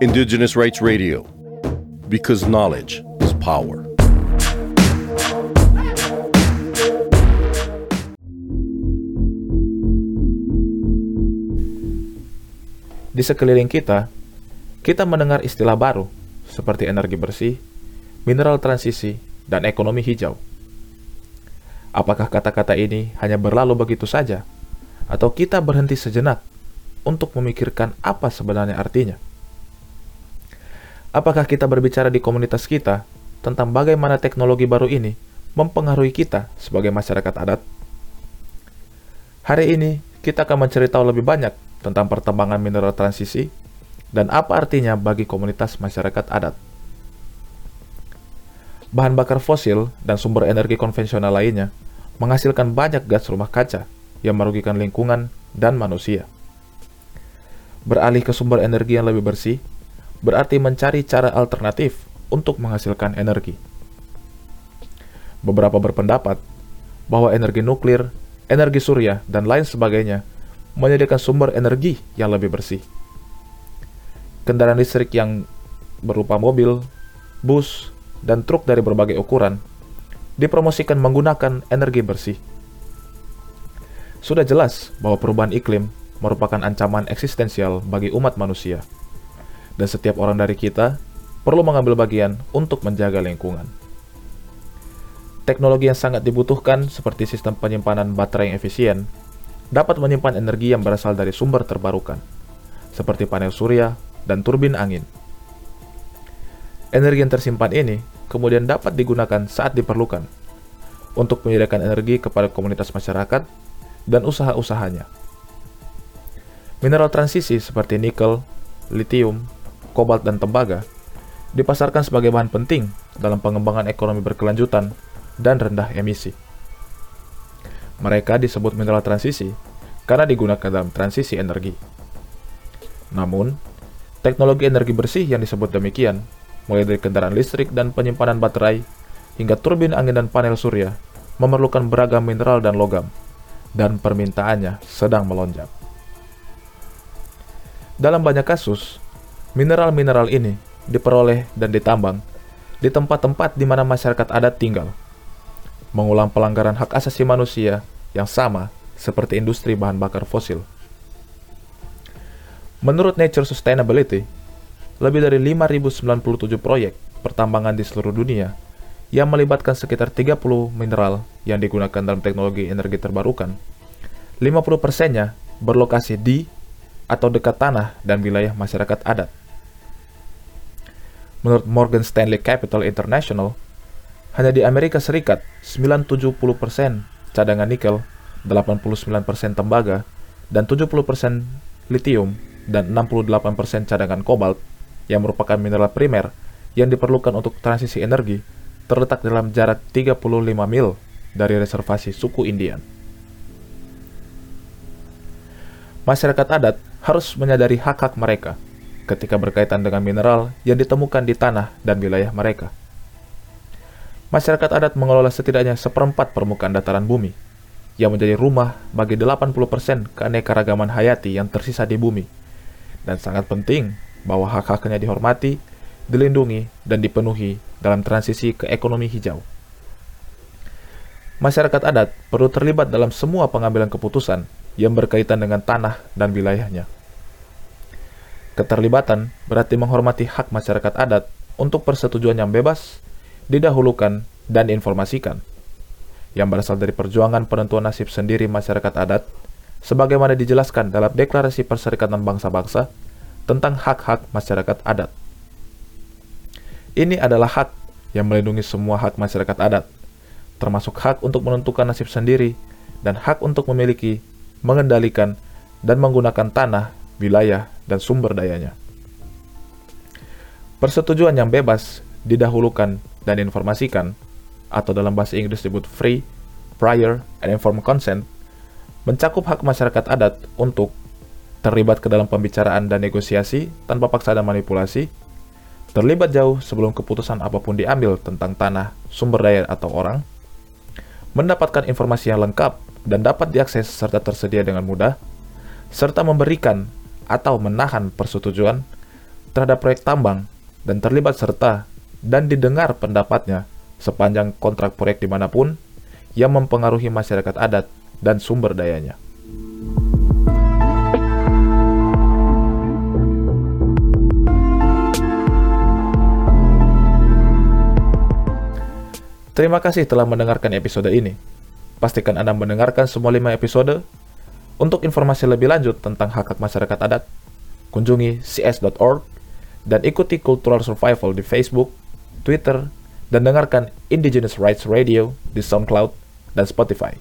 Indigenous Rights Radio, because knowledge is power. Di sekeliling kita, kita mendengar istilah baru seperti energi bersih, mineral transisi, dan ekonomi hijau. Apakah kata-kata ini hanya berlalu begitu saja, atau kita berhenti sejenak untuk memikirkan apa sebenarnya artinya? Apakah kita berbicara di komunitas kita tentang bagaimana teknologi baru ini mempengaruhi kita sebagai masyarakat adat? Hari ini, kita akan mencari lebih banyak tentang pertambangan mineral transisi dan apa artinya bagi komunitas masyarakat adat. Bahan bakar fosil dan sumber energi konvensional lainnya menghasilkan banyak gas rumah kaca yang merugikan lingkungan dan manusia. Beralih ke sumber energi yang lebih bersih berarti mencari cara alternatif untuk menghasilkan energi. Beberapa berpendapat bahwa energi nuklir, energi surya, dan lain sebagainya menyediakan sumber energi yang lebih bersih. Kendaraan listrik yang berupa mobil, bus, dan truk dari berbagai ukuran dipromosikan menggunakan energi bersih. Sudah jelas bahwa perubahan iklim merupakan ancaman eksistensial bagi umat manusia, dan setiap orang dari kita perlu mengambil bagian untuk menjaga lingkungan. Teknologi yang sangat dibutuhkan, seperti sistem penyimpanan baterai yang efisien, dapat menyimpan energi yang berasal dari sumber terbarukan, seperti panel surya dan turbin angin. Energi yang tersimpan ini kemudian dapat digunakan saat diperlukan untuk menyediakan energi kepada komunitas masyarakat dan usaha-usahanya. Mineral transisi seperti nikel, litium, kobalt, dan tembaga dipasarkan sebagai bahan penting dalam pengembangan ekonomi berkelanjutan dan rendah emisi. Mereka disebut mineral transisi karena digunakan dalam transisi energi. Namun, teknologi energi bersih yang disebut demikian, mulai dari kendaraan listrik dan penyimpanan baterai, hingga turbin angin dan panel surya, memerlukan beragam mineral dan logam, dan permintaannya sedang melonjak. Dalam banyak kasus, mineral-mineral ini diperoleh dan ditambang di tempat-tempat di mana masyarakat adat tinggal, mengulang pelanggaran hak asasi manusia yang sama seperti industri bahan bakar fosil. Menurut Nature Sustainability, lebih dari 5.097 proyek pertambangan di seluruh dunia yang melibatkan sekitar 30 mineral yang digunakan dalam teknologi energi terbarukan, 50 persennya berlokasi di atau dekat tanah dan wilayah masyarakat adat. Menurut Morgan Stanley Capital International, hanya di Amerika Serikat 970% cadangan nikel, 89% tembaga, dan 70% litium dan 68% cadangan kobalt yang merupakan mineral primer yang diperlukan untuk transisi energi terletak dalam jarak 35 mil dari reservasi suku Indian. Masyarakat adat harus menyadari hak-hak mereka ketika berkaitan dengan mineral yang ditemukan di tanah dan wilayah mereka masyarakat adat mengelola setidaknya seperempat permukaan dataran bumi, yang menjadi rumah bagi 80% keanekaragaman hayati yang tersisa di bumi. Dan sangat penting bahwa hak-haknya dihormati, dilindungi, dan dipenuhi dalam transisi ke ekonomi hijau. Masyarakat adat perlu terlibat dalam semua pengambilan keputusan yang berkaitan dengan tanah dan wilayahnya. Keterlibatan berarti menghormati hak masyarakat adat untuk persetujuan yang bebas, didahulukan, dan diinformasikan, yang berasal dari perjuangan penentuan nasib sendiri masyarakat adat, sebagaimana dijelaskan dalam Deklarasi Perserikatan Bangsa-Bangsa tentang hak-hak masyarakat adat. Ini adalah hak yang melindungi semua hak masyarakat adat, termasuk hak untuk menentukan nasib sendiri dan hak untuk memiliki, mengendalikan, dan menggunakan tanah, wilayah, dan sumber dayanya. Persetujuan yang bebas didahulukan dan informasikan, atau dalam bahasa Inggris disebut free, prior, and informed consent, mencakup hak masyarakat adat untuk terlibat ke dalam pembicaraan dan negosiasi tanpa paksa dan manipulasi, terlibat jauh sebelum keputusan apa pun diambil tentang tanah, sumber daya, atau orang, mendapatkan informasi yang lengkap dan dapat diakses serta tersedia dengan mudah, serta memberikan atau menahan persetujuan terhadap proyek tambang dan terlibat serta dan didengar pendapatnya sepanjang kontrak proyek di mana pun yang mempengaruhi masyarakat adat dan sumber dayanya. Terima kasih telah mendengarkan episode ini. Pastikan Anda mendengarkan semua lima episode. Untuk informasi lebih lanjut tentang hak hak masyarakat adat, kunjungi cs.org dan ikuti Cultural Survival di Facebook, Twitter, dan dengarkan Indigenous Rights Radio di SoundCloud dan Spotify.